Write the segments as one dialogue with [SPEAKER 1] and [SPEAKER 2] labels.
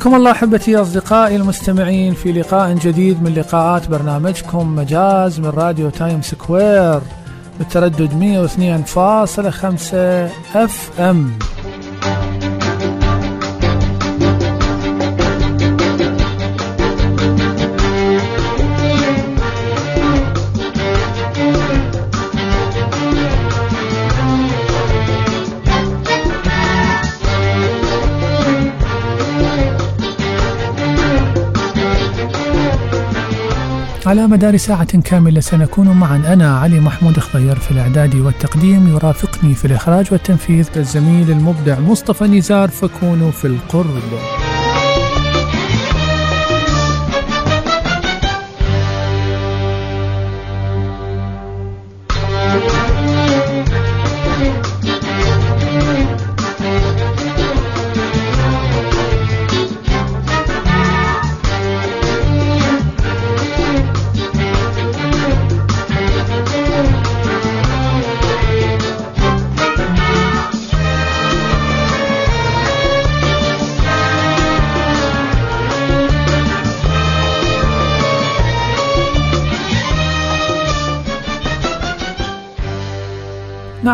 [SPEAKER 1] حياكم الله أحبتي أصدقائي المستمعين في لقاء جديد من لقاءات برنامجكم مجاز من راديو تايم سكوير بالتردد 102.5 FM. على مدار ساعة كاملة سنكون معا. أنا علي محمود خضير في الإعداد والتقديم يرافقني في الإخراج والتنفيذ. الزميل المبدع مصطفى نزار فكونوا في القرب.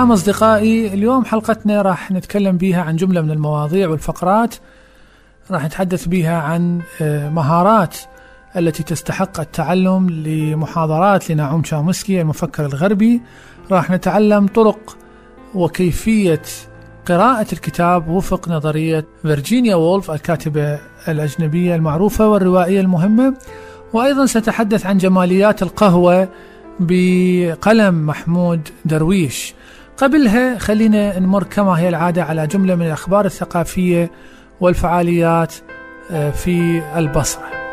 [SPEAKER 1] نعم أصدقائي اليوم حلقتنا راح نتكلم بيها عن جملة من المواضيع والفقرات راح نتحدث بيها عن آه، مهارات التي تستحق التعلم لمحاضرات لنعوم شامسكي المفكر الغربي. راح نتعلم طرق وكيفية قراءة الكتاب وفق نظرية فيرجينيا وولف الكاتبة الأجنبية المعروفة والروائية المهمة. وأيضا سأتحدث عن جماليات القهوة بقلم محمود درويش. قبلها خلينا نمر كما هي العادة على جملة من الأخبار الثقافية والفعاليات آه، في البصرة.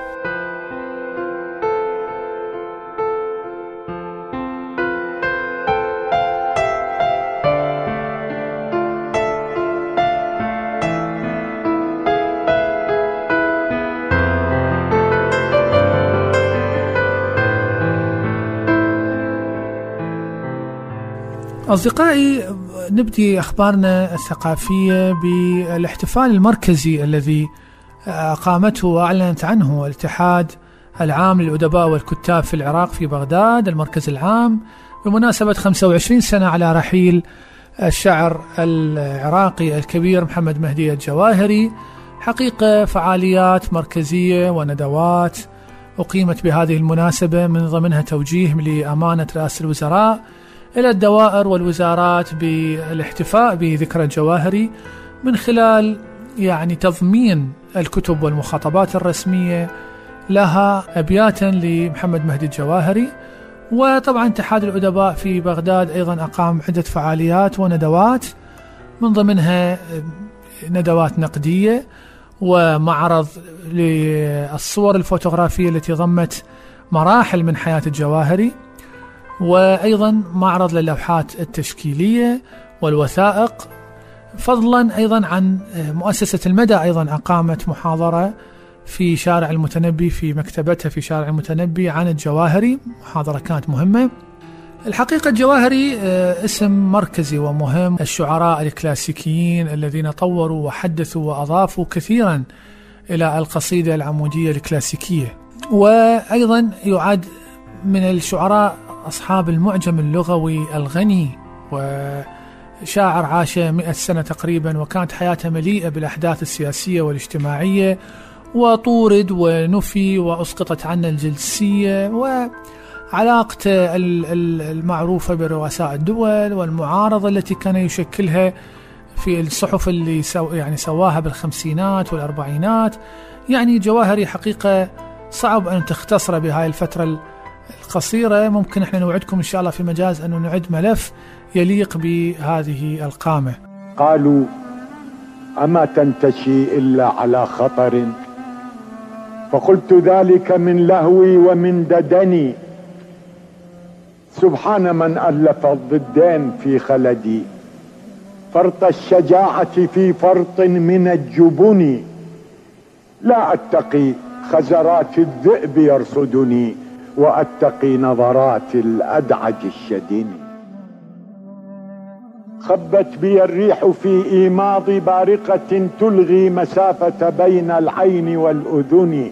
[SPEAKER 1] أصدقائي نبدي أخبارنا الثقافية بالاحتفال المركزي الذي أقامته وأعلنت عنه الاتحاد العام للأدباء والكتاب في العراق في بغداد المركز العام بمناسبة 25 سنة على رحيل الشاعر العراقي الكبير محمد مهدي الجواهري. حقيقة فعاليات مركزية وندوات أقيمت بهذه المناسبة من ضمنها توجيه لأمانة رئاسة الوزراء إلى الدوائر والوزارات بالاحتفاء بذكرى الجواهري من خلال يعني تضمين الكتب والمخاطبات الرسمية لها أبياتا لمحمد مهدي الجواهري وطبعا اتحاد الأدباء في بغداد أيضا أقام عدة فعاليات وندوات من ضمنها ندوات نقدية ومعرض للصور الفوتوغرافية التي ضمت مراحل من حياة الجواهري. وأيضا معرض للوحات التشكيلية والوثائق فضلا أيضا عن مؤسسة المدى أيضا أقامت محاضرة في شارع المتنبي في مكتبتها في شارع المتنبي عن الجواهري. محاضرة كانت مهمة. الحقيقة الجواهري آه، اسم مركزي ومهم. الشعراء الكلاسيكيين الذين طوروا وحدثوا وأضافوا كثيرا إلى القصيدة العمودية الكلاسيكية. وأيضا يعد من الشعراء أصحاب المعجم اللغوي الغني وشاعر عاش مئة سنة تقريبا وكانت حياته مليئة بالأحداث السياسية والاجتماعية وطورد ونفي وأسقطت عنه الجنسية وعلاقته المعروفة برؤساء الدول والمعارضة التي كان يشكلها في الصحف اللي سو يعني سواها بالخمسينات والأربعينات. يعني جواهري حقيقة صعب أن تختصره بهاي الفترة القصيرة ممكن إحنا نوعدكم إن شاء الله في مجاز أنه نعد ملف يليق بهذه القامة.
[SPEAKER 2] قالوا أما تنتشي إلا على خطر. فقلت ذلك من لهوي ومن ددني. سبحان من ألف الضدين في خلدي. فرط الشجاعة في فرط من الجبن. لا أتقي خزرات الذئب يرصدني. وأتقي نظرات الأدعج الشدن خبت بي الريح في إيماض بارقة تلغي مسافة بين العين والأذن.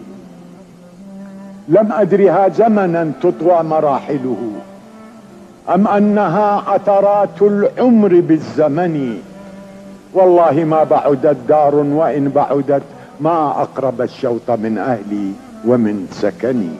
[SPEAKER 2] لم أدرها زمنا تطوى مراحله. أم أنها عثرات العمر بالزمن. والله ما بعدت دار وإن بعدت ما أقرب الشوط من أهلي ومن سكني.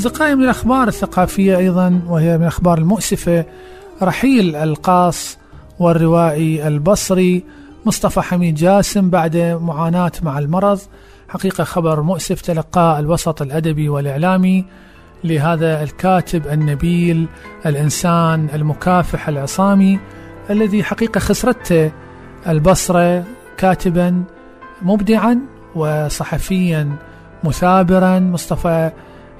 [SPEAKER 1] أصدقائي من الأخبار الثقافية أيضا وهي من الأخبار المؤسفة رحيل القاص والروائي البصري مصطفى حميد جاسم بعد معاناة مع المرض. حقيقة خبر مؤسف تلقاه الوسط الأدبي والإعلامي لهذا الكاتب النبيل الإنسان المكافح العصامي الذي حقيقة خسرته البصرة كاتبا مبدعا وصحفيا مثابرا مصطفى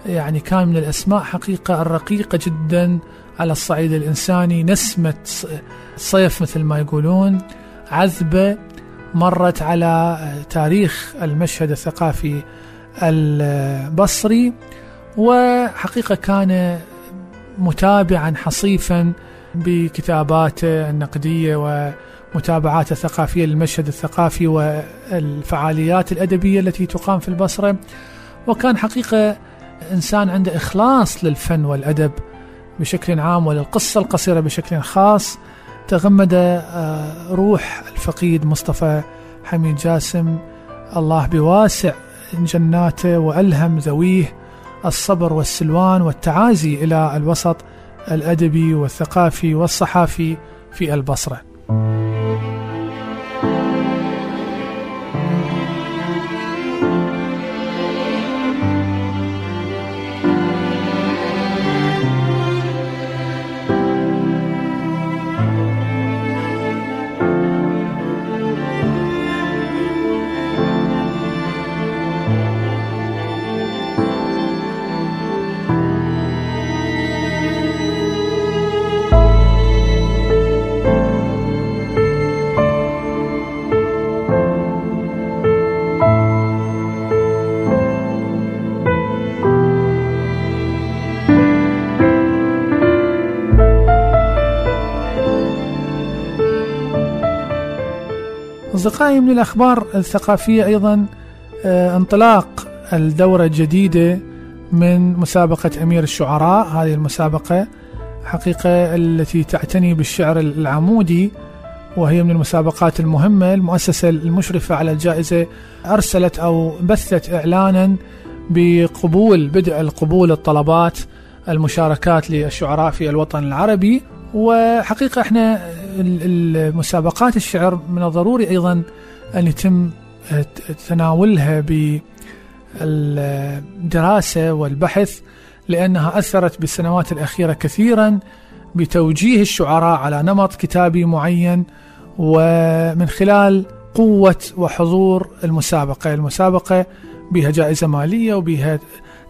[SPEAKER 1] يعني كان من الأسماء حقيقة الرقيقة جدا على الصعيد الإنساني نسمة صيف مثل ما يقولون عذبة مرت على تاريخ المشهد الثقافي البصري وحقيقة كان متابعا حصيفا بكتاباته النقدية ومتابعاته الثقافية للمشهد الثقافي والفعاليات الأدبية التي تقام في البصرة. وكان حقيقة إنسان عنده إخلاص للفن والأدب بشكل عام وللقصة القصيرة بشكل خاص تغمد آه، روح الفقيد مصطفى حميد جاسم. الله بواسع جناته وألهم ذويه الصبر والسلوان والتعازي إلى الوسط الأدبي والثقافي والصحافي في البصرة. أصدقائي من الأخبار الثقافية أيضا آه، انطلاق الدورة الجديدة من مسابقة أمير الشعراء. هذه المسابقة حقيقة التي تعتني بالشعر العمودي وهي من المسابقات المهمة المؤسسة المشرفة على الجائزة. أرسلت أو بثت إعلانا بقبول بدء القبول الطلبات المشاركات للشعراء في الوطن العربي. وحقيقة إحنا المسابقات الشعر من الضروري أيضا أن يتم تناولها بالدراسة والبحث لأنها أثرت بالسنوات الأخيرة كثيرا بتوجيه الشعراء على نمط كتابي معين ومن خلال قوة وحضور المسابقة. المسابقة بها جائزة مالية وبها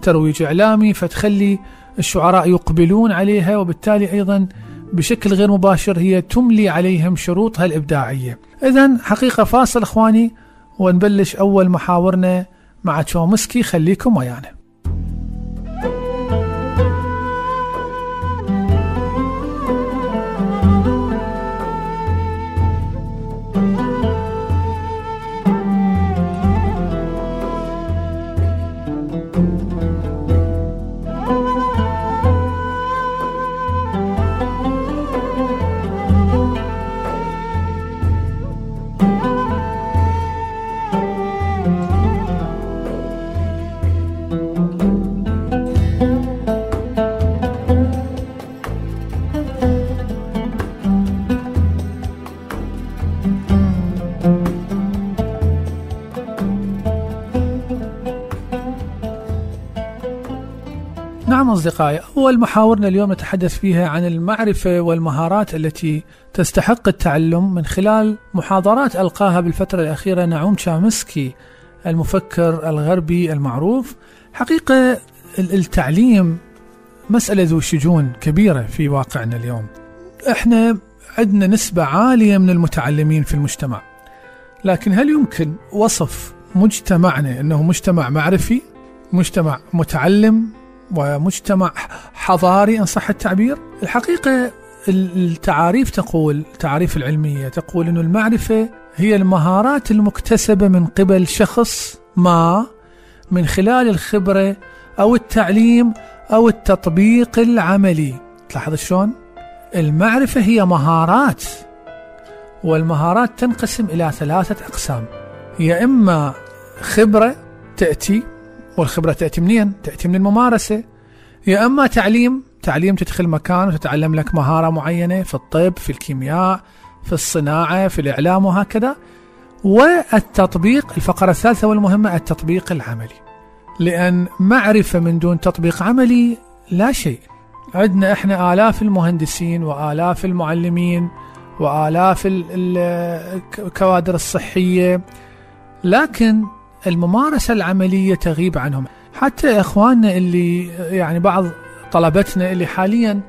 [SPEAKER 1] ترويج إعلامي فتخلي الشعراء يقبلون عليها وبالتالي أيضا بشكل غير مباشر هي تملي عليهم شروطها الإبداعية. إذا حقيقة فاصل إخواني ونبلش أول محاورنا مع تشومسكي. خليكم ويانا. نعم أصدقائي أول محاورنا اليوم نتحدث فيها عن المعرفة والمهارات التي تستحق التعلم من خلال محاضرات ألقاها بالفترة الأخيرة نعوم تشامسكي المفكر الغربي المعروف. حقيقة التعليم مسألة ذو شجون كبيرة في واقعنا اليوم. إحنا عندنا نسبة عالية من المتعلمين في المجتمع لكن هل يمكن وصف مجتمعنا إنه مجتمع معرفي مجتمع متعلم ومجتمع حضاري إن صح التعبير؟ الحقيقة التعاريف تقول التعاريف العلمية تقول أن المعرفة هي المهارات المكتسبة من قبل شخص ما من خلال الخبرة أو التعليم أو التطبيق العملي. تلاحظ شلون؟ المعرفة هي مهارات والمهارات تنقسم إلى ثلاثة أقسام. هي إما خبرة تأتي والخبرة تأتي منين؟ تأتي من الممارسة. يا أما تعليم تعليم تدخل مكان وتتعلم لك مهارة معينة في الطب في الكيمياء في الصناعة في الإعلام وهكذا. والتطبيق الفقرة الثالثة والمهمة التطبيق العملي. لأن معرفة من دون تطبيق عملي لا شيء. عندنا إحنا آلاف المهندسين وآلاف المعلمين وآلاف الكوادر الصحية. لكن الممارسة العملية تغيب عنهم. حتى إخواننا اللي يعني بعض طلبتنا اللي حاليا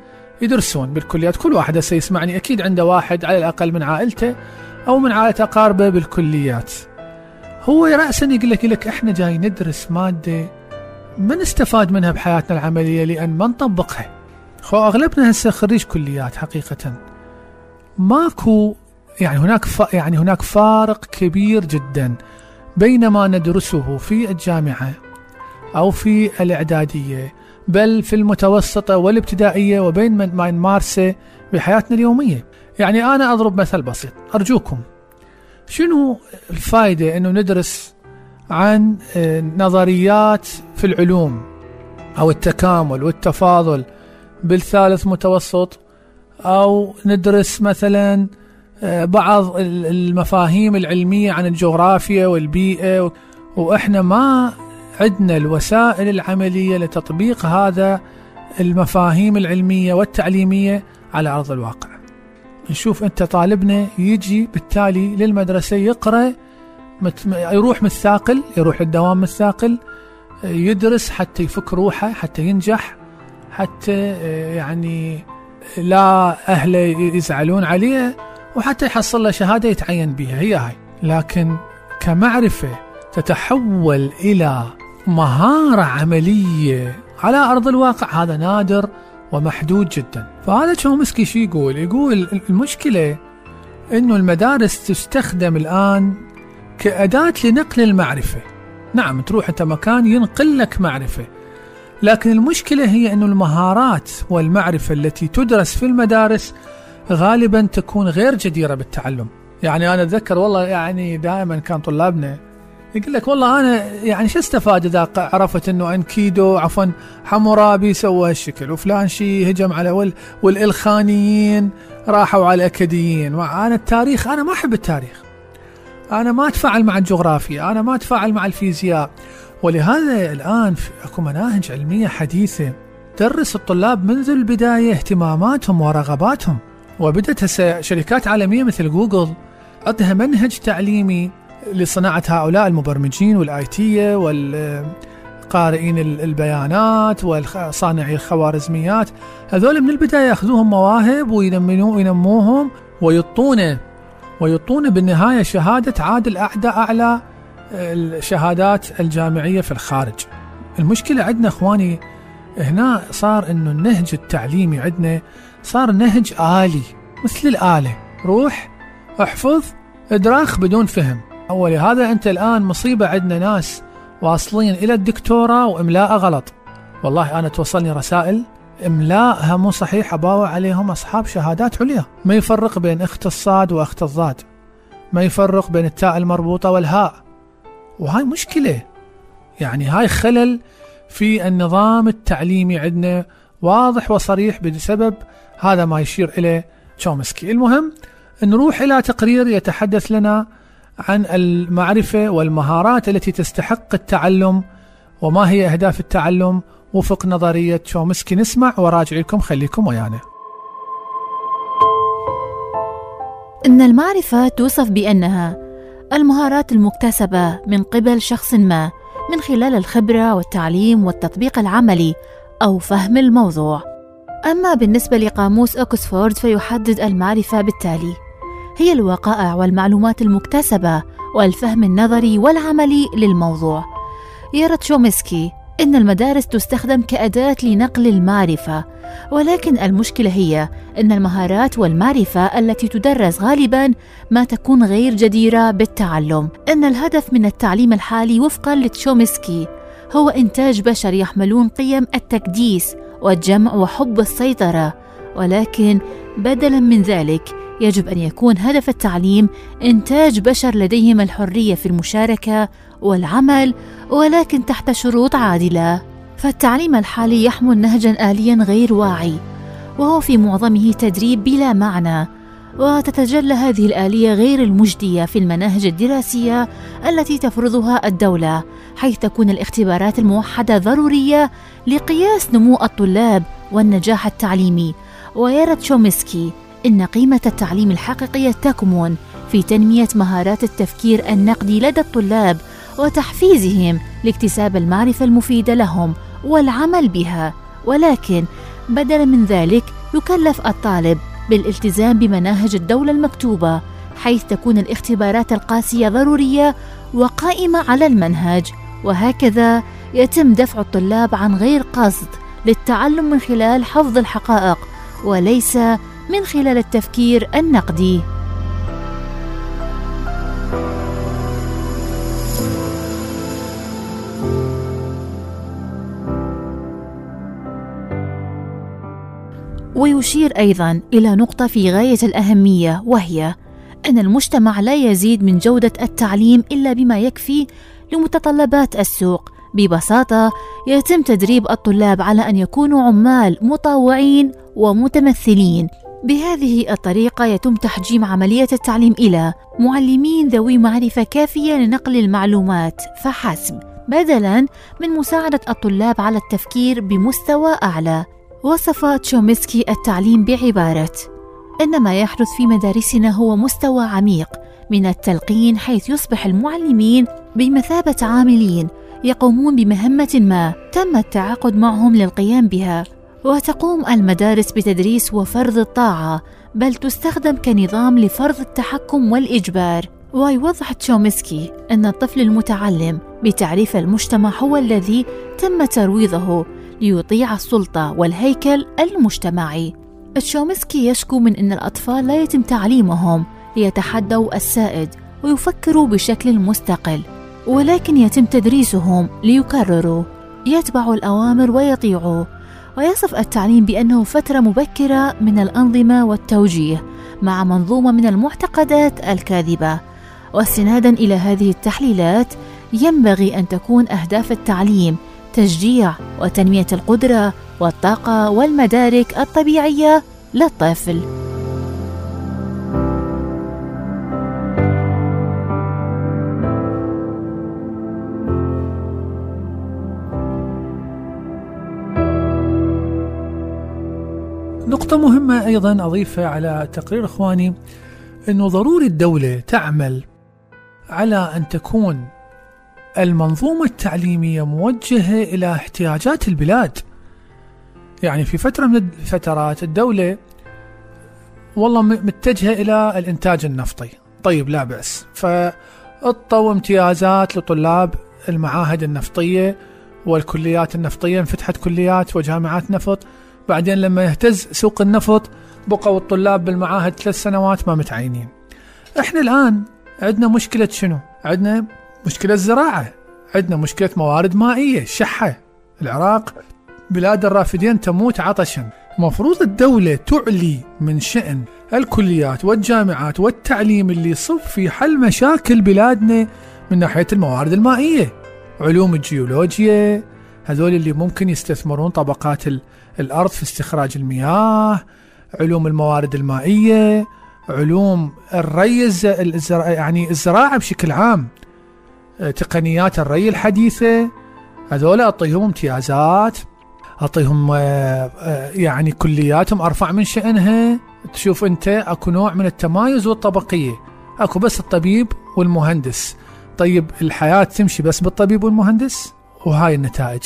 [SPEAKER 1] يدرسون بالكليات. كل واحد سيسمعني أكيد عنده واحد على الأقل من عائلته أو من عائلة أقاربه بالكليات. هو رأسا يقول لك, لك إحنا جاي ندرس مادة ما نستفاد منها بحياتنا العملية لأن ما نطبقها. خو أغلبنا هسه خريج كليات حقيقة. ماكو يعني هناك يعني هناك فارق كبير جدا. بين ما ندرسه في الجامعة أو في الإعدادية بل في المتوسطة والابتدائية وبين ما نمارسه بحياتنا اليومية. يعني أنا أضرب مثل بسيط. أرجوكم شنو الفائدة أنه ندرس عن آه، نظريات في العلوم أو التكامل والتفاضل بالثالث متوسط؟ أو ندرس مثلا بعض المفاهيم العلمية عن الجغرافيا والبيئة وإحنا ما عندنا الوسائل العملية لتطبيق هذا المفاهيم العلمية والتعليمية على أرض الواقع. نشوف أنت طالبنا يجي بالتالي للمدرسة يقرأ يروح مثاقل يروح الدوام مثاقل يدرس حتى يفك روحه حتى ينجح حتى يعني لا أهله يزعلون عليه. وحتى يحصل له شهادة يتعين بها هي هاي. لكن كمعرفة تتحول إلى مهارة عملية على أرض الواقع هذا نادر ومحدود جدا. فهذا تشومسكي شو يقول؟ يقول المشكلة أنه المدارس تستخدم الآن كأداة لنقل المعرفة. نعم تروح أنت مكان ينقل لك معرفة. لكن المشكلة هي أن المهارات والمعرفة التي تدرس في المدارس غالبا تكون غير جديرة بالتعلم. يعني أنا أتذكر والله يعني دائما كان طلابنا يقول لك والله أنا يعني شو استفاد إذا عرفت أنه أنكيدو عفوا حمورابي سوى هالشكل وفلان شي هجم على وال والإلخانيين راحوا على الأكاديين. أنا التاريخ أنا ما أحب التاريخ. أنا ما أتفاعل مع الجغرافيا أنا ما أتفاعل مع الفيزياء. ولهذا الآن أكو مناهج علمية حديثة تدرس الطلاب منذ البداية اهتماماتهم ورغباتهم. وبدأت هسه شركات عالمية مثل جوجل عندها منهج تعليمي لصناعة هؤلاء المبرمجين وال IT قارئين البيانات وصانعي الخوارزميات. هذول من البداية يأخذوهم مواهب وينموهم ويطونه. ويطونه بالنهاية شهادة عادل أعدى أعلى الشهادات الجامعية في الخارج. المشكلة عندنا إخواني هنا صار أنه النهج التعليمي عندنا صار نهج آلي مثل الآلة. روح احفظ ادراخ بدون فهم. ولهذا أنت الآن مصيبة عندنا ناس واصلين إلى الدكتوراه وإملاء غلط. والله أنا توصلني رسائل إملاءها مو صحيح أباوع عليهم أصحاب شهادات عليا. ما يفرق بين أخت الصاد وأخت الضاد. ما يفرق بين التاء المربوطة والهاء. وهاي مشكلة. يعني هاي خلل في النظام التعليمي عندنا واضح وصريح بسبب هذا ما يشير إليه تشومسكي. المهم نروح إلى تقرير يتحدث لنا عن المعرفة والمهارات التي تستحق التعلم وما هي أهداف التعلم. وفق نظرية تشومسكي. نسمع وراجع لكم. خليكم ويانا.
[SPEAKER 3] إن المعرفة توصف بأنها المهارات المكتسبة من قبل شخص ما من خلال الخبرة والتعليم والتطبيق العملي أو فهم الموضوع. أما بالنسبة لقاموس أوكسفورد فيحدد المعرفة بالتالي: هي الوقائع والمعلومات المكتسبة والفهم النظري والعملي للموضوع. يرى تشومسكي إن المدارس تستخدم كأداة لنقل المعرفة، ولكن المشكلة هي أن المهارات والمعرفة التي تدرس غالبا ما تكون غير جديرة بالتعلم. إن الهدف من التعليم الحالي وفقا لتشومسكي هو إنتاج بشر يحملون قيم التكديس والجمع وحب السيطرة، ولكن بدلا من ذلك يجب أن يكون هدف التعليم إنتاج بشر لديهم الحرية في المشاركة والعمل ولكن تحت شروط عادلة. فالتعليم الحالي يحمل نهجا اليا غير واعي وهو في معظمه تدريب بلا معنى. وتتجلى هذه الآلية غير المجدية في المناهج الدراسية التي تفرضها الدولة، حيث تكون الاختبارات الموحدة ضرورية لقياس نمو الطلاب والنجاح التعليمي، ويرى تشومسكي إن قيمة التعليم الحقيقية تكمن في تنمية مهارات التفكير النقدي لدى الطلاب وتحفيزهم لاكتساب المعرفة المفيدة لهم والعمل بها، ولكن بدلا من ذلك يكلف الطالب بالالتزام بمناهج الدولة المكتوبة، حيث تكون الاختبارات القاسية ضرورية وقائمة على المنهج، وهكذا يتم دفع الطلاب عن غير قصد للتعلم من خلال حفظ الحقائق وليس من خلال التفكير النقدي. ويشير أيضا إلى نقطة في غاية الأهمية وهي أن المجتمع لا يزيد من جودة التعليم إلا بما يكفي لمتطلبات السوق. ببساطة يتم تدريب الطلاب على أن يكونوا عمال مطوعين ومتمثلين. بهذه الطريقة يتم تحجيم عملية التعليم إلى معلمين ذوي معرفة كافية لنقل المعلومات. فحسب، بدلاً من مساعدة الطلاب على التفكير بمستوى أعلى. وصف تشومسكي التعليم بعبارة: إن ما يحدث في مدارسنا هو مستوى عميق من التلقين حيث يصبح المعلمين بمثابة عاملين يقومون بمهمة ما تم التعاقد معهم للقيام بها وتقوم المدارس بتدريس وفرض الطاعة بل تستخدم كنظام لفرض التحكم والإجبار. ويوضح تشومسكي أن الطفل المتعلم بتعريف المجتمع هو الذي تم ترويضه ليطيع السلطة والهيكل المجتمعي. تشومسكي يشكو من أن الأطفال لا يتم تعليمهم. ليتحدوا السائد ويفكروا بشكل مستقل ولكن يتم تدريسهم ليكرروا. يتبعوا الأوامر ويطيعوا ويصف التعليم بأنه فترة مبكرة من الأنظمة والتوجيه مع منظومة من المعتقدات الكاذبة. واستنادا إلى هذه التحليلات ينبغي أن تكون أهداف التعليم تشجيع وتنمية القدرة والطاقة والمدارك الطبيعية للطفل.
[SPEAKER 1] نقطة مهمة أيضا أضيفها على تقرير إخواني أنه ضروري الدولة تعمل على أن تكون المنظومة التعليمية موجهة إلى احتياجات البلاد. يعني في فترة من الفترات الدولة والله متجهة إلى الإنتاج النفطي. طيب لا بأس. فاطوا امتيازات لطلاب المعاهد النفطية والكليات النفطية انفتحت كليات وجامعات نفط. بعدين لما يهتز سوق النفط بقوا الطلاب بالمعاهد ثلاث سنوات ما متعينين. إحنا الآن عندنا مشكلة شنو؟ عندنا مشكلة زراعة عندنا مشكلة موارد مائية شحة. العراق بلاد الرافدين تموت عطشا. مفروض الدولة تعلي من شأن الكليات والجامعات والتعليم اللي يصب في حل مشاكل بلادنا من ناحية الموارد المائية. علوم الجيولوجيا هذول اللي ممكن يستثمرون طبقات الأرض في استخراج المياه علوم الموارد المائية علوم الري يعني الزراعة بشكل عام. تقنيات الري الحديثة. هذول أعطيهم امتيازات أعطيهم آه، آه، يعني كلياتهم أرفع من شأنها. تشوف أنت أكو نوع من التمايز والطبقية. أكو بس الطبيب والمهندس. طيب الحياة تمشي بس بالطبيب والمهندس؟ وهاي النتائج.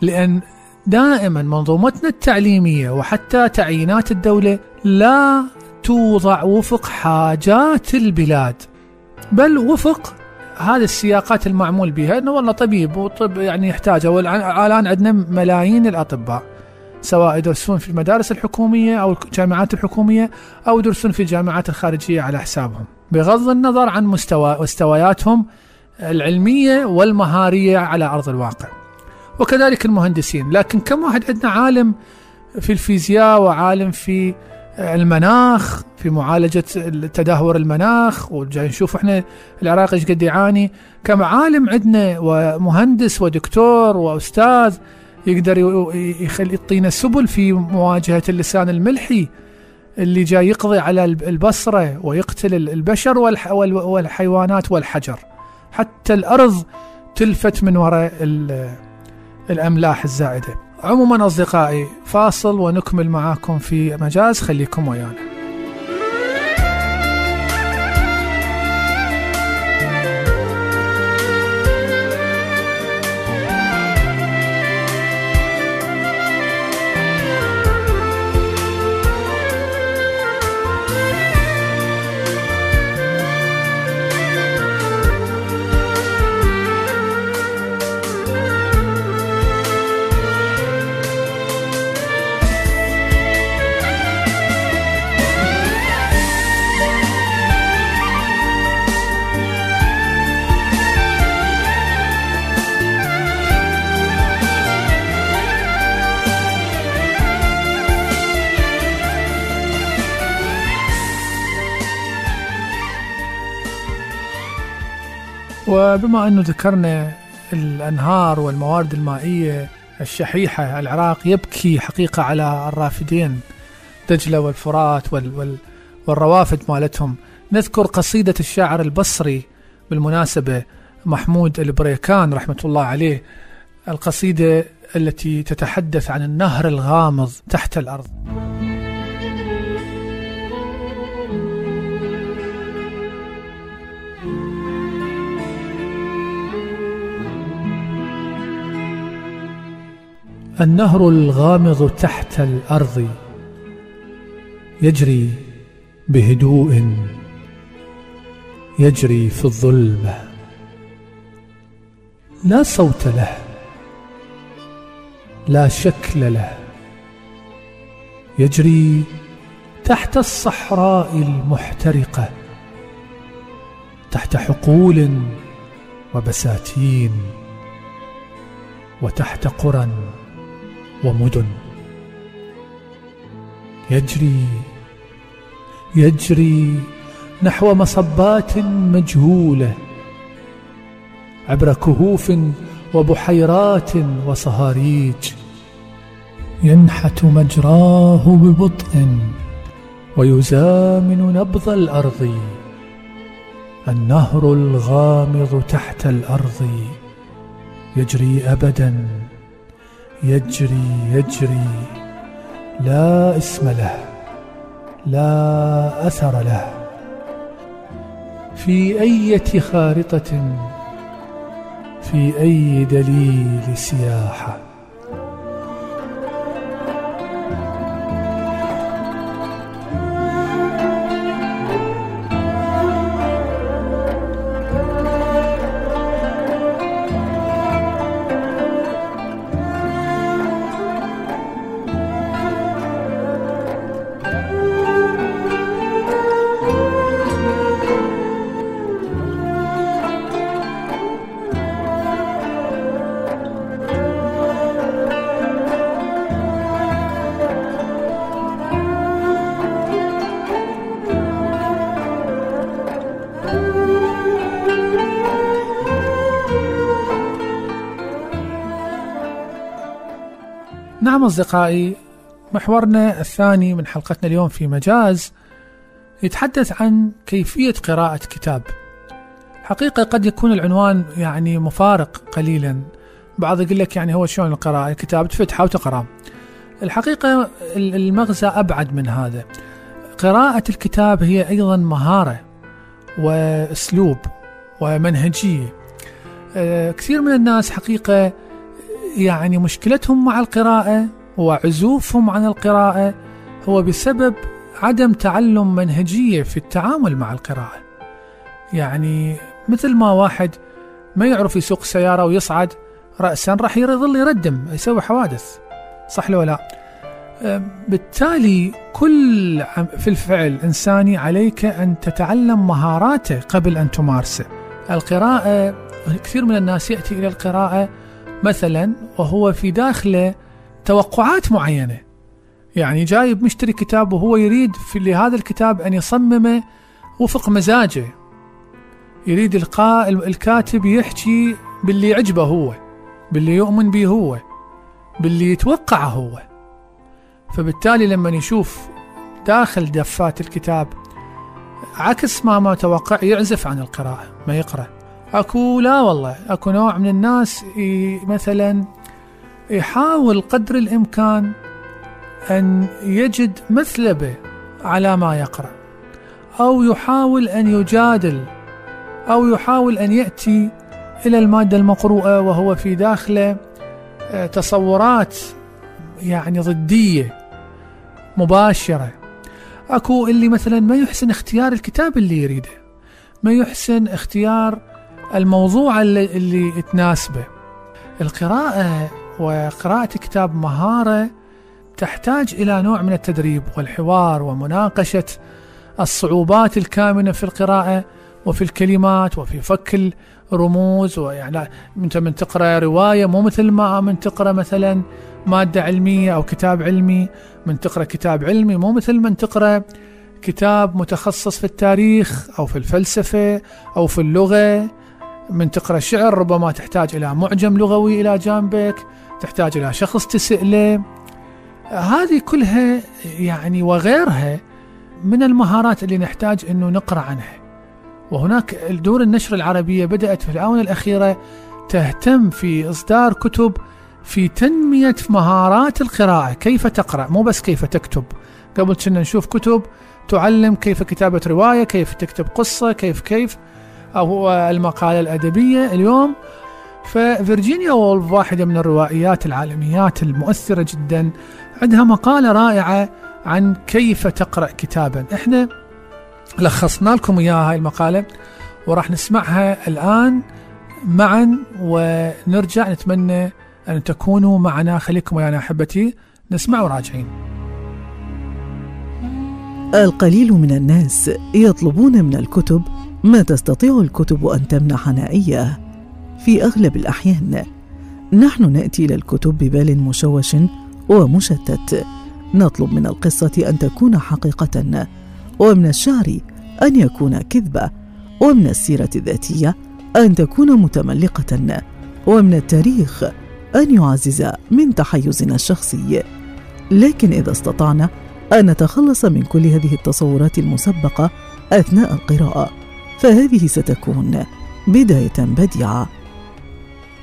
[SPEAKER 1] لأن دائما منظومتنا التعليمية وحتى تعيينات الدولة لا توضع وفق حاجات البلاد بل وفق هذه السياقات المعمول بها إنه والله طبيب وطب يعني يحتاجه والآن عندنا ملايين الأطباء سواء يدرسون في المدارس الحكومية أو الجامعات الحكومية أو يدرسون في الجامعات الخارجية على حسابهم. بغض النظر عن مستوى مستوياتهم العلمية والمهارية على أرض الواقع. وكذلك المهندسين، لكن كم واحد عندنا عالم في الفيزياء وعالم في المناخ في معالجة تدهور المناخ وجاي نشوف إحنا العراق إيش قد يعاني. كم عالم عندنا ومهندس ودكتور وأستاذ يقدر يخلي يعطينا سبل في مواجهة اللسان الملحي اللي جاي يقضي على البصرة ويقتل البشر والحيوانات والحجر. حتى الأرض تلفت من وراء الأملاح الزائدة. عموما أصدقائي فاصل ونكمل معاكم في مجاز خليكم ويانا. وبما أنه ذكرنا الأنهار والموارد المائية الشحيحة العراق يبكي حقيقة على الرافدين دجلة والفرات وال وال والروافد مالتهم. نذكر قصيدة الشاعر البصري بالمناسبة محمود البريكان رحمة الله عليه القصيدة التي تتحدث عن النهر الغامض تحت الأرض. النهر الغامض تحت الأرض يجري بهدوء يجري في الظلمة. لا صوت له لا شكل له. يجري تحت الصحراء المحترقة تحت حقول وبساتين وتحت قرى ومدن. يجري يجري نحو مصبات مجهولة عبر كهوف وبحيرات وصهاريج. ينحت مجراه ببطء ويزامن نبض الأرض. النهر الغامض تحت الأرض. يجري ابدا يجري يجري لا اسم له لا أثر له. في إيه خارطة في أي دليل سياحة. نعم أصدقائي محورنا الثاني من حلقتنا اليوم في مجاز يتحدث عن كيفية قراءة كتاب. حقيقة قد يكون العنوان يعني مفارق قليلا. بعض يقول لك يعني هو شلون القراءة؟ الكتاب تفتحه وتقرأ الحقيقة المغزى أبعد من هذا. قراءة الكتاب هي أيضا مهارة وأسلوب ومنهجية. آه، كثير من الناس حقيقة يعني مشكلتهم مع القراءة وعزوفهم عن القراءة هو بسبب عدم تعلم منهجية في التعامل مع القراءة. يعني مثل ما واحد ما يعرف يسوق سيارة ويصعد رأسا راح يظل يردم يسوي حوادث صح لو لا؟ بالتالي كل في الفعل إنساني عليك أن تتعلم مهاراته قبل أن تمارسه. القراءة كثير من الناس يأتي إلى القراءة مثلا وهو في داخله توقعات معينة. يعني جايب مشتري كتاب وهو يريد في لهذا الكتاب أن يصممه وفق مزاجه. يريد إلقاء الكاتب يحكي باللي يعجبه هو باللي يؤمن به هو باللي يتوقعه هو. فبالتالي لما يشوف داخل دفات الكتاب عكس ما ما توقع يعزف عن القراءة ما يقرأ. اكو لا والله اكو نوع من الناس مثلا يحاول قدر الامكان أن يجد مثلبه على ما يقرأ أو يحاول أن يجادل أو يحاول أن يأتي إلى المادة المقروءة وهو في داخله آه، تصورات يعني ضدية مباشرة. أكو اللي مثلا ما يحسن اختيار الكتاب اللي يريده ما يحسن اختيار الموضوع اللي, اللي تناسبه. القراءة وقراءة كتاب مهارة تحتاج إلى نوع من التدريب والحوار ومناقشة الصعوبات الكامنة في القراءة وفي الكلمات وفي فك الرموز ويعني أنت من تقرأ رواية مو مثل ما من تقرأ مثلا مادة علمية أو كتاب علمي. من تقرأ كتاب علمي مو مثل من تقرأ كتاب متخصص في التاريخ أو في الفلسفة أو في اللغة. من تقرأ شعر ربما تحتاج إلى معجم لغوي إلى جانبك تحتاج إلى شخص تساله هذه كلها يعني وغيرها من المهارات اللي نحتاج إنه نقرأ عنها. وهناك دور النشر العربية بدأت في الآونة الأخيرة تهتم في إصدار كتب في تنمية مهارات القراءة. كيف تقرأ؟ مو بس كيف تكتب. قبل كنا نشوف كتب تعلم كيف كتابة رواية كيف تكتب قصة كيف كيف. أو هو المقالة الأدبية اليوم. ففيرجينيا وولف واحدة من الروائيات العالميات المؤثرة جدا عندها مقالة رائعة عن كيف تقرأ كتابا. إحنا لخصنا لكم إياها هاي المقالة وراح نسمعها الآن معا ونرجع نتمنى أن تكونوا معنا. خليكم ويانا أحبتي نسمع وراجعين.
[SPEAKER 4] القليل من الناس يطلبون من الكتب ما تستطيع الكتب أن تمنحنا اياه في أغلب الأحيان نحن نأتي إلى الكتب ببال مشوش ومشتت. نطلب من القصة أن تكون حقيقة ومن الشعر أن يكون كذبة ومن السيرة الذاتية أن تكون متملقة ومن التاريخ أن يعزز من تحيزنا الشخصي. لكن إذا استطعنا أن نتخلص من كل هذه التصورات المسبقة أثناء القراءة فهذه ستكون بداية بديعة.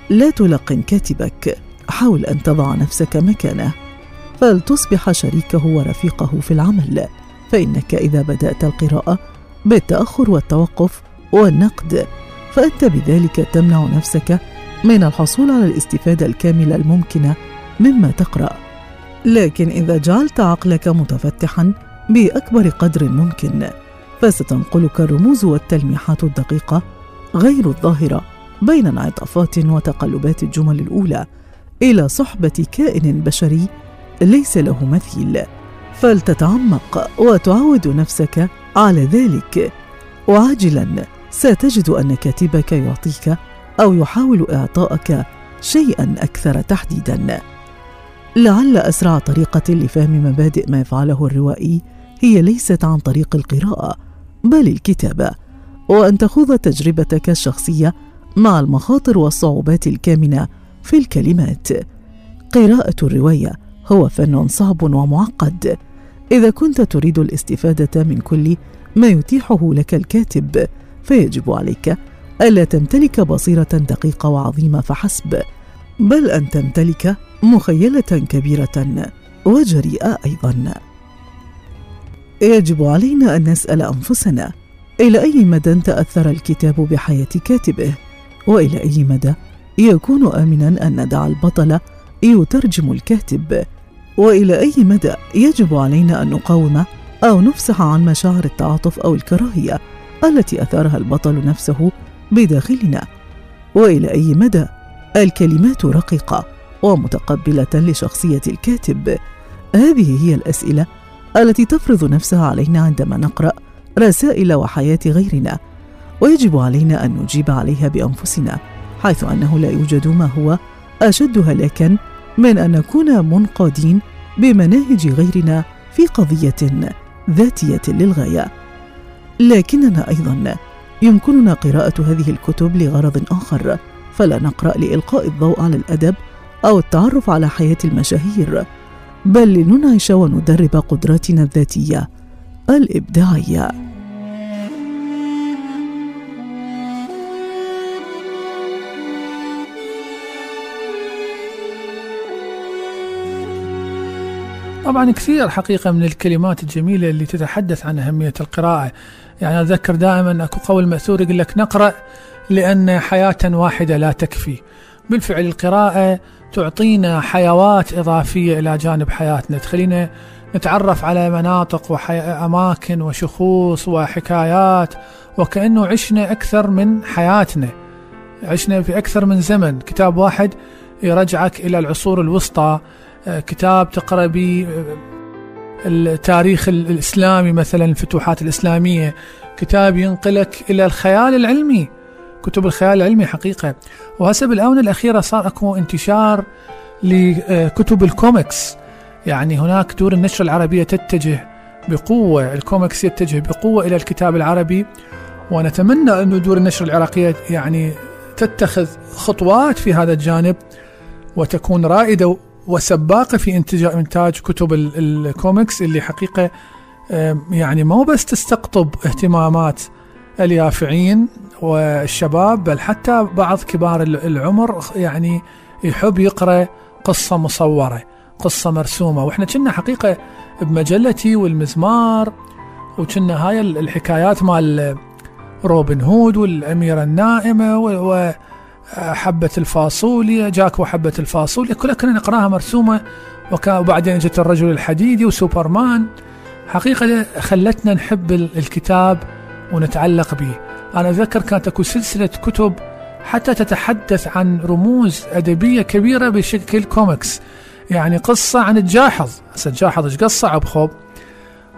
[SPEAKER 4] لا تلقن كاتبك حاول أن تضع نفسك مكانه فلتصبح شريكه ورفيقه في العمل. فإنك إذا بدأت القراءة بالتأخر والتوقف والنقد فأنت بذلك تمنع نفسك من الحصول على الاستفادة الكاملة الممكنة مما تقرأ. لكن إذا جعلت عقلك متفتحا بأكبر قدر ممكن فستنقلك الرموز والتلميحات الدقيقة غير الظاهرة بين انعطافات وتقلبات الجمل الأولى إلى صحبة كائن بشري ليس له مثيل. فلتتعمق وتعود نفسك على ذلك. وعاجلا ستجد أن كاتبك يعطيك أو يحاول اعطائك شيئا أكثر تحديدا. لعل أسرع طريقة لفهم مبادئ ما يفعله الروائي هي ليست عن طريق القراءة بل الكتابة وأن تخوض تجربتك الشخصية مع المخاطر والصعوبات الكامنة في الكلمات. قراءة الرواية هو فن صعب ومعقد. إذا كنت تريد الاستفادة من كل ما يتيحه لك الكاتب فيجب عليك ألا تمتلك بصيرة دقيقة وعظيمة فحسب بل أن تمتلك مخيلة كبيرة وجريئة أيضا. يجب علينا أن نسأل أنفسنا إلى أي مدى تأثر الكتاب بحياة كاتبه؟ وإلى أي مدى يكون امنا أن ندع البطل يترجم الكاتب؟ وإلى أي مدى يجب علينا أن نقاوم أو نفسح عن مشاعر التعاطف أو الكراهية التي أثارها البطل نفسه بداخلنا؟ وإلى أي مدى الكلمات رقيقة ومتقبلة لشخصية الكاتب؟ هذه هي الأسئلة التي تفرض نفسها علينا عندما نقرأ رسائل وحياة غيرنا. ويجب علينا أن نجيب عليها بأنفسنا حيث أنه لا يوجد ما هو أشد هلاكا من أن نكون منقادين بمناهج غيرنا في قضية ذاتية للغاية. لكننا أيضا يمكننا قراءة هذه الكتب لغرض آخر فلا نقرأ لإلقاء الضوء على الأدب أو التعرف على حياة المشاهير. بل لننعش وندرب قدراتنا الذاتية الإبداعية.
[SPEAKER 1] طبعا كثير حقيقة من الكلمات الجميلة اللي تتحدث عن أهمية القراءة. يعني أتذكر دائما أكو قول مأثور يقول لك نقرأ لأن حياة واحدة لا تكفي. بالفعل القراءة تعطينا حيوات إضافية إلى جانب حياتنا. تخلينا نتعرف على مناطق وأماكن وشخوص وحكايات وكأنه عشنا أكثر من حياتنا. عشنا في أكثر من زمن. كتاب واحد يرجعك إلى العصور الوسطى. آه، كتاب تقرأ به التاريخ الإسلامي مثلا الفتوحات الإسلامية. كتاب ينقلك إلى الخيال العلمي. كتب الخيال العلمي حقيقة. وهسه بالآونة الأخيرة صار أكو انتشار لكتب الكوميكس. يعني هناك دور النشر العربية تتجه بقوة الكوميكس يتجه بقوة إلى الكتاب العربي. ونتمنى أن دور النشر العراقية يعني تتخذ خطوات في هذا الجانب وتكون رائدة وسباقة في انتاج إنتاج كتب الكوميكس اللي حقيقة يعني مو بس تستقطب اهتمامات اليافعين والشباب بل حتى بعض كبار العمر يعني يحب يقرأ قصة مصورة قصة مرسومة. وإحنا كنا حقيقة بمجلتي والمزمار وكنا هاي الحكايات مال روبن هود والأميرة النائمة حبة الفاصوليا جاك وحبة الفاصوليا كلها كنا نقرأها مرسومة. وبعدين جت الرجل الحديدي وسوبرمان. حقيقة خلتنا نحب الكتاب ونتعلق به. أنا أتذكر كانت أكو سلسلة كتب حتى تتحدث عن رموز أدبية كبيرة بشكل كوميكس. يعني قصة عن الجاحظ. هسه الجاحظ إيش قصة؟ عبخوب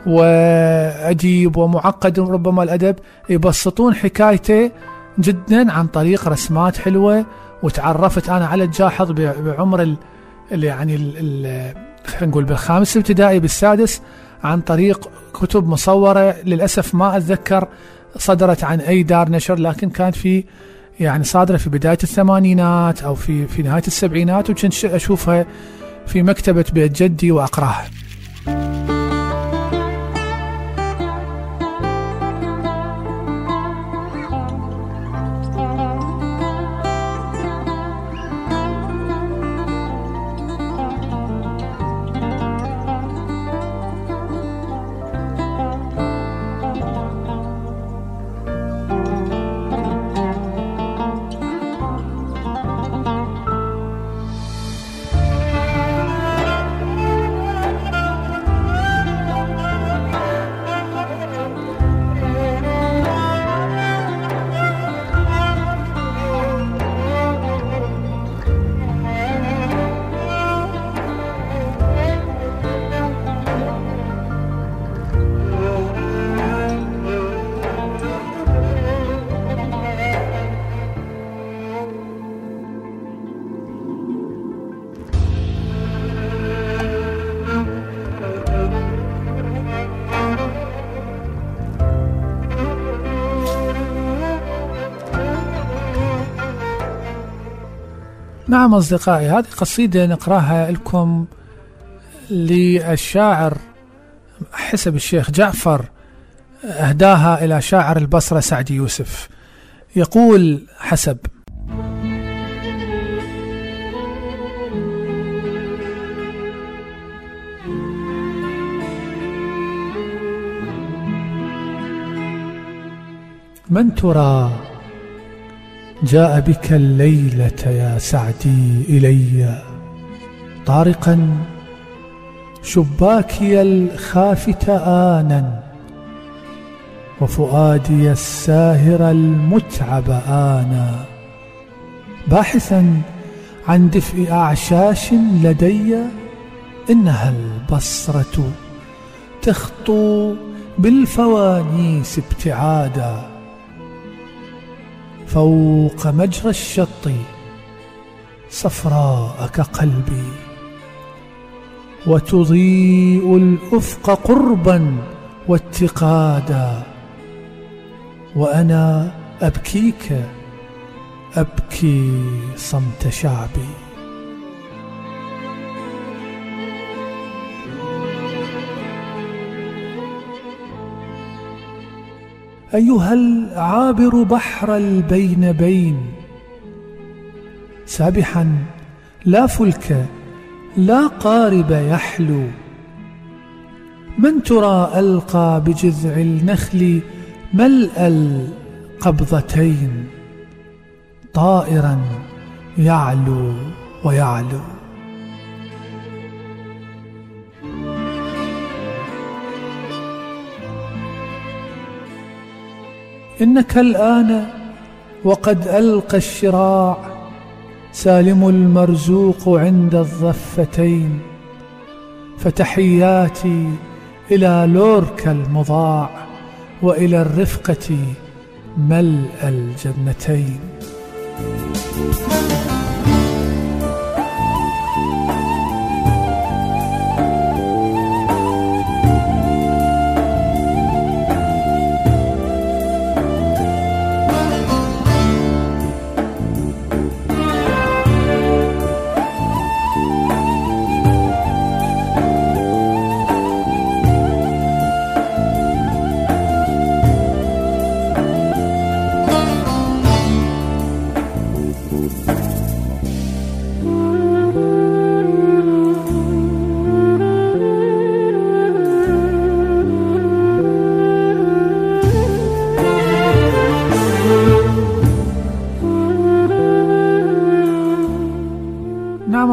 [SPEAKER 1] وأديب ومعقد ربما الأدب. يبسطون حكايته جدا عن طريق رسمات حلوة. وتعرفت أنا على الجاحظ بعمر ال يعني خلينا نقول بالخامس ابتدائي بالسادس عن طريق كتب مصورة. للأسف ما أتذكر صدرت عن أي دار نشر لكن كانت في يعني صادرة في بداية الثمانينات أو في في نهاية السبعينات وكنت أشوفها في مكتبة بيت جدي وأقراها. نعم أصدقائي هذه قصيدة نقرأها لكم للشاعر حسب الشيخ جعفر أهداها إلى شاعر البصرة سعد يوسف. يقول حسب من ترى جاء بك الليلة يا سعدي إلي. طارقا شباكي الخافت آنا وفؤادي الساهر المتعب آنا. باحثا عن دفء أعشاش لدي إنها البصرة تخطو بالفوانيس ابتعادا. فوق مجرى الشط صفراء كقلبي وتضيء الأفق قربا واتقادا وأنا أبكيك أبكي صمت شعبي. أيها العابر بحر البين بين سابحا لا فلك لا قارب يحلو. من ترى ألقى بجذع النخل ملء القبضتين. طائرا يعلو ويعلو. إنك الآن وقد ألقى الشراع سالم المرزوق عند الضفتين فتحياتي إلى لوركا المضاع وإلى الرفقة ملء الجنتين. نعم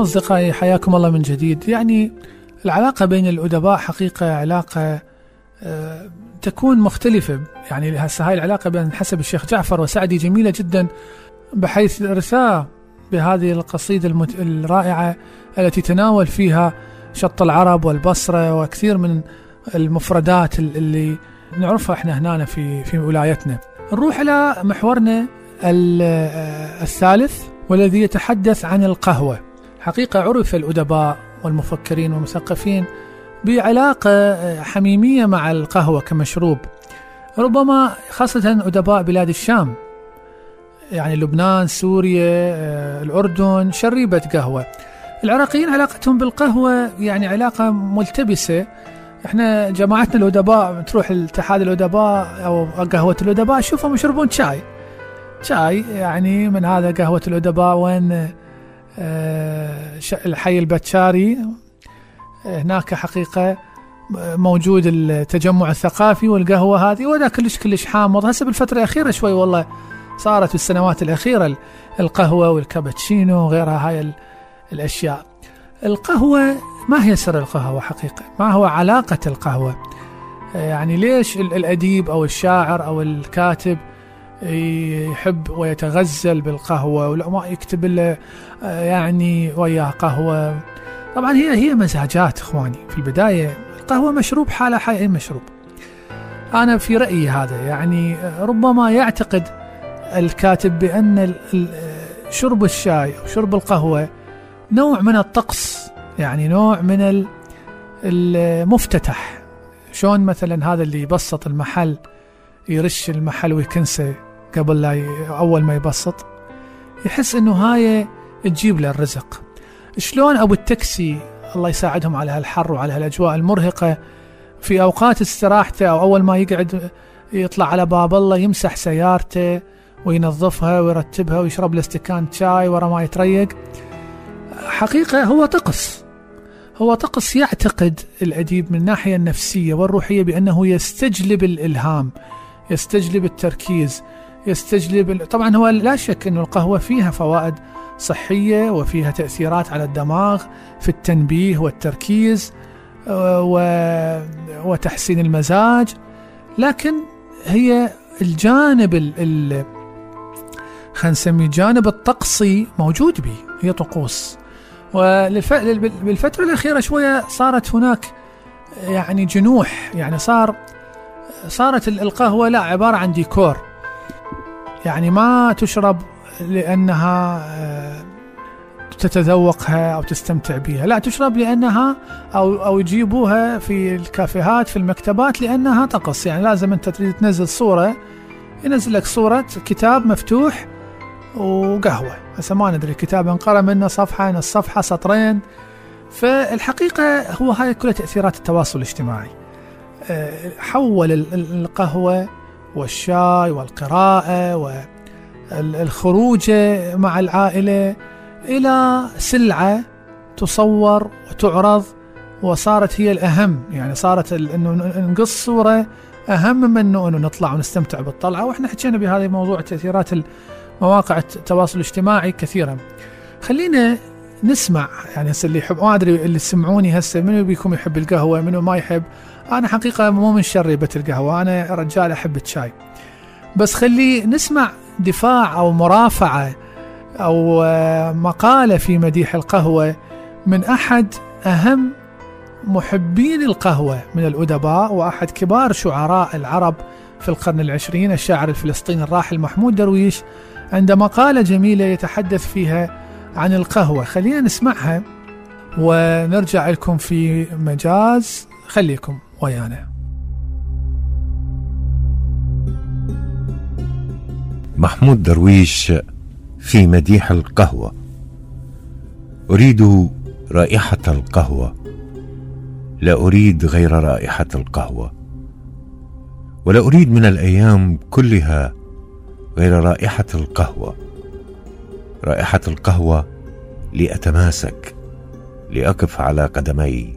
[SPEAKER 1] أصدقائي حياكم الله من جديد يعني العلاقة بين الأدباء حقيقة علاقة آه، تكون مختلفة يعني هسه هاي العلاقة بين حسب الشيخ جعفر وسعدي جميلة جدا بحيث إرثاء بهذه القصيدة. الرائعة التي تناول فيها شط العرب والبصرة وكثير من المفردات اللي نعرفها إحنا هنا في في ولايتنا. نروح إلى محورنا ال- الثالث والذي يتحدث عن القهوة. حقيقة عرف الأدباء والمفكرين والمثقفين بعلاقة حميمية مع القهوة كمشروب. ربما خاصة أدباء بلاد الشام. يعني لبنان سوريا آه، الأردن شريبة قهوة. العراقيين علاقتهم بالقهوة يعني علاقة ملتبسة. إحنا جماعتنا الأدباء تروح الاتحاد الأدباء أو قهوة الأدباء شوفهم يشربون شاي. شاي يعني من هذا قهوة الأدباء وين آه، الحي البتشاري هناك حقيقة موجود التجمع الثقافي والقهوة هذه وذا كلش كلش حامض. هسه بالفترة الأخيرة شوي والله صارت في السنوات الأخيرة ال- القهوة والكابتشينو وغيرها هاي ال- الأشياء. القهوة ما هي سر القهوة حقيقة ما هو علاقة القهوة. يعني ليش ال- الأديب أو الشاعر أو الكاتب يحب ويتغزل بالقهوة ولا ما يكتب له آه، يعني وياه قهوة. طبعا هي هي مزاجات إخواني. في البداية القهوة مشروب حالة حي أي مشروب. أنا في رأيي هذا يعني آه، ربما يعتقد الكاتب بأن شرب الشاي أو شرب القهوة نوع من الطقس يعني نوع من ال- المفتتح. شلون مثلا هذا اللي يبسط المحل يرش المحل ويكنسه. قبل لا ي... أول ما يبسط يحس أنه هاي تجيب له الرزق. شلون أبو التاكسي الله يساعدهم على هالحر وعلى هالأجواء المرهقة في أوقات استراحته أو أول ما يقعد يطلع على باب الله يمسح سيارته وينظفها ويرتبها ويشرب له استكان شاي ورا ما يتريق. حقيقة هو طقس. هو طقس يعتقد الأديب من الناحية النفسية والروحية بأنه يستجلب الإلهام يستجلب التركيز. يستجلب طبعا هو لا شك أن القهوة فيها فوائد صحية وفيها تأثيرات على الدماغ في التنبيه والتركيز و... وتحسين المزاج. لكن هي الجانب ال... ال... خلينا نسميه الجانب الطقسي موجود به هي طقوس. وبالفترة الأخيرة شوية صارت هناك يعني جنوح يعني صار صارت القهوة لا عبارة عن ديكور. يعني ما تشرب لأنها آه، تتذوقها أو تستمتع بها. لا تشرب لأنها أو, أو يجيبوها في الكافيهات في المكتبات لأنها طقس يعني لازم أنت تريد تنزل صورة ينزل لك صورة كتاب مفتوح وقهوة. هسه ما ندري الكتاب انقرأ منه صفحة نص صفحة سطرين. فالحقيقة هو هاي كلها تأثيرات التواصل الاجتماعي. آه، حول القهوة والشاي والقراءة والخروج مع العائلة إلى سلعة تصور وتعرض وصارت هي الأهم. يعني صارت أنه نقص صورة أهم من أنه نطلع ونستمتع بالطلعة. وإحنا حكينا بهذا موضوع تأثيرات مواقع التواصل الاجتماعي كثيرا. خلينا نسمع يعني هسه اللي يحب ما أدري اللي يسمعوني هسه منو بيكم يحب القهوة منو ما يحب. أنا حقيقة مو من شريبه القهوة أنا رجال أحب الشاي. بس خلي نسمع دفاع أو مرافعة أو آه، مقالة في مديح القهوة من أحد أهم محبين القهوة من الأدباء وأحد كبار شعراء العرب في القرن العشرين الشاعر الفلسطيني الراحل محمود درويش عند مقالة جميلة يتحدث فيها عن القهوة. خلينا نسمعها ونرجع لكم في مجاز. خليكم ويانا.
[SPEAKER 5] محمود درويش في مديح القهوة. أريد رائحة القهوة. لا أريد غير رائحة القهوة. ولا أريد من الأيام كلها غير رائحة القهوة. رائحة القهوة لأتماسك لأقف على قدمي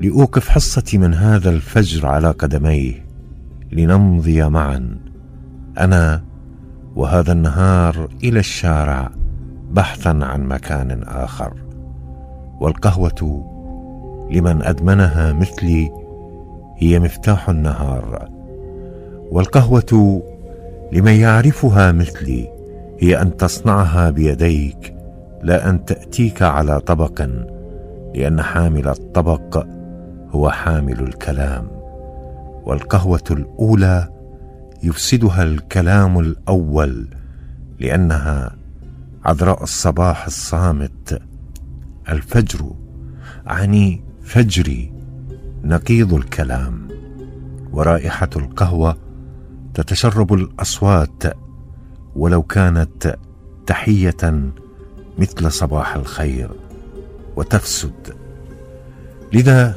[SPEAKER 5] لأوقف حصتي من هذا الفجر على قدميه لنمضي معا أنا وهذا النهار إلى الشارع بحثا عن مكان آخر. والقهوة لمن أدمنها مثلي هي مفتاح النهار والقهوة لمن يعرفها مثلي هي أن تصنعها بيديك لا أن تأتيك على طبق لأن حامل الطبق هو حامل الكلام. والقهوة الأولى يفسدها الكلام الأول لأنها عذراء الصباح الصامت. الفجر عني فجري نقيض الكلام. ورائحة القهوة تتشرب الأصوات ولو كانت تحية مثل صباح الخير وتفسد. لذا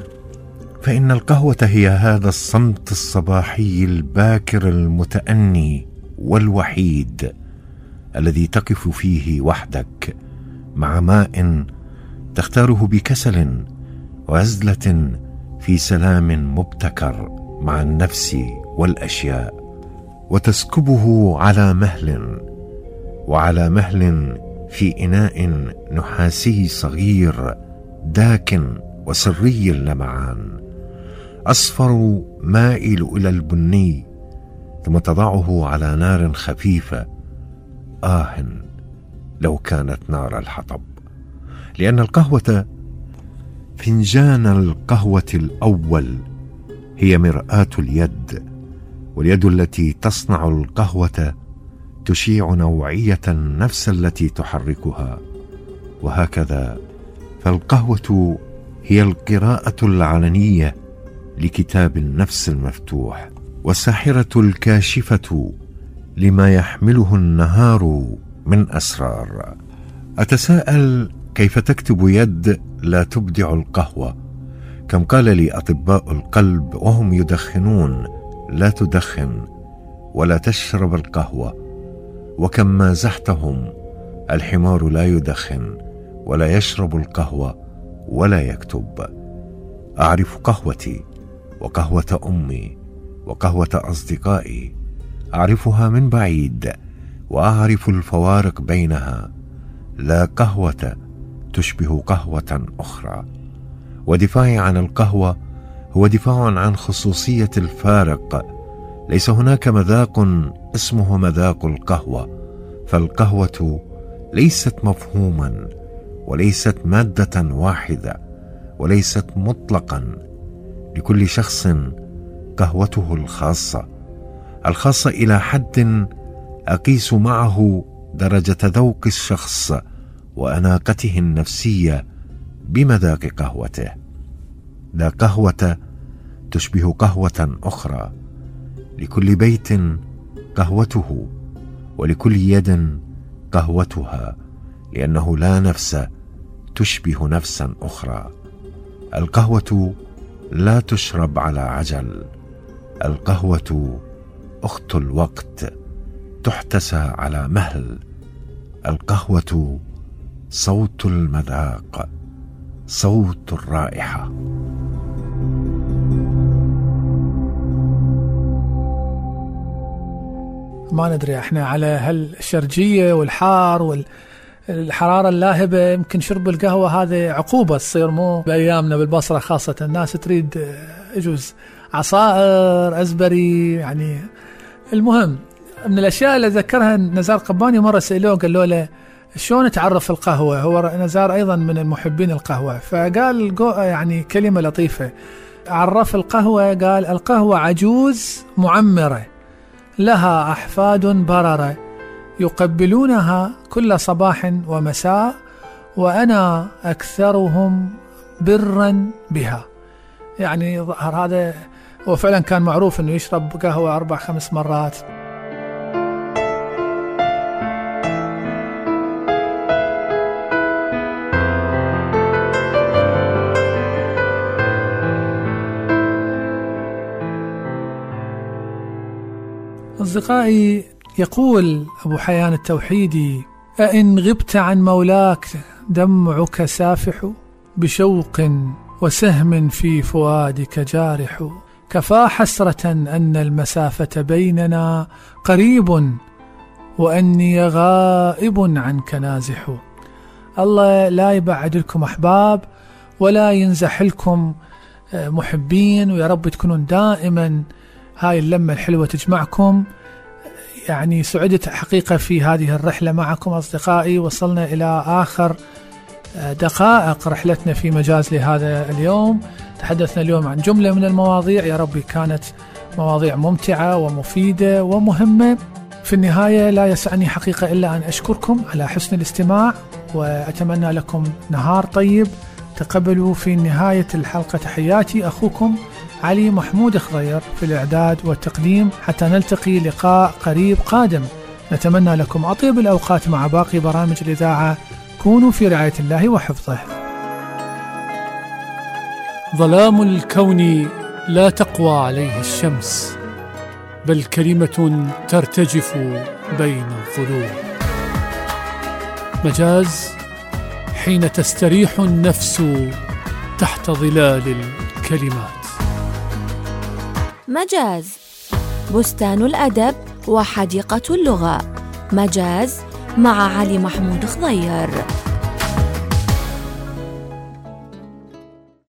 [SPEAKER 5] فإن القهوة هي هذا الصمت الصباحي الباكر المتأني والوحيد الذي تقف فيه وحدك مع ماء تختاره بكسل وعزله في سلام مبتكر مع النفس والأشياء. وتسكبه على مهل وعلى مهل في إناء نحاسي صغير داك وسري اللمعان أصفر مائل إلى البني ثم تضعه على نار خفيفه آه لو كانت نار الحطب. لأن القهوة فنجان القهوة الأول هي مرآة اليد. واليد التي تصنع القهوة تشيع نوعية النفس التي تحركها. وهكذا فالقهوة هي القراءة العلنية لكتاب النفس المفتوح والساحره الكاشفة لما يحمله النهار من أسرار. أتساءل كيف تكتب يد لا تبدع القهوة؟ كم قال لي أطباء القلب وهم يدخنون لا تدخن ولا تشرب القهوة وكم مازحتهم الحمار لا يدخن ولا يشرب القهوة ولا يكتب. أعرف قهوتي وقهوة أمي وقهوة أصدقائي أعرفها من بعيد وأعرف الفوارق بينها. لا قهوة تشبه قهوة أخرى ودفاعي عن القهوة هو دفاع عن خصوصية الفارق. ليس هناك مذاق اسمه مذاق القهوة فالقهوة ليست مفهوما وليست مادة واحدة وليست مطلقا. لكل شخص قهوته الخاصة الخاصة إلى حد أقيس معه درجة ذوق الشخص وأناقته النفسية بمذاق قهوته. لا قهوة تشبه قهوة أخرى. لكل بيت قهوته ولكل يد قهوتها لأنه لا نفس تشبه نفسا أخرى. القهوة لا تشرب على عجل القهوة أخت الوقت تحتسى على مهل القهوة صوت المذاق صوت الرائحة.
[SPEAKER 1] ما ندري إحنا على هالشرجية والحار والحرارة اللاهبة يمكن شرب القهوة هذه عقوبة تصير مو بأيامنا بالبصرة خاصة الناس تريد آه، يجوز. عصائر أزبري يعني المهم من الأشياء اللي ذكرها نزار قباني مرة سألوه قالوا له شلون تعرف القهوة؟ هو نزار أيضا من المحبين القهوة. فقال يعني كلمة لطيفة. عرف القهوة قال القهوة عجوز معمرة. لها أحفاد بررة يقبلونها كل صباح ومساء وأنا أكثرهم برا بها. يعني ظهر هذا هو فعلا كان معروف إنه يشرب قهوة أربع خمس مرات. أصدقائي يقول أبو حيان التوحيدي أإن غبت عن مولاك دمعك سافح بشوق وسهم في فؤادك جارح. كفى حسرة أن المسافة بيننا قريب وأني غائب عنك نازح. الله لا يبعد لكم أحباب ولا ينزح لكم آه، محبين. ويا رب تكونون دائما هاي اللمة الحلوة تجمعكم. يعني سعدت حقيقة في هذه الرحلة معكم أصدقائي. وصلنا إلى آخر آه، دقائق رحلتنا في مجاز لهذا اليوم. تحدثنا اليوم عن جملة من المواضيع. يا ربي كانت مواضيع ممتعة ومفيدة ومهمة. في النهاية لا يسعني حقيقة إلا أن أشكركم على حسن الاستماع وأتمنى لكم نهار طيب. تقبلوا في نهاية الحلقة. تحياتي أخوكم. علي محمود خضير في الإعداد والتقديم حتى نلتقي لقاء قريب قادم. نتمنى لكم أطيب الأوقات مع باقي برامج الإذاعة. كونوا في رعاية الله وحفظه.
[SPEAKER 6] ظلام الكون لا تقوى عليه الشمس بل كلمة ترتجف بين الظلوم مجاز حين تستريح النفس تحت ظلال الكلمات.
[SPEAKER 3] مجاز. بستان الأدب وحديقة اللغة. مجاز مع علي محمود خضير.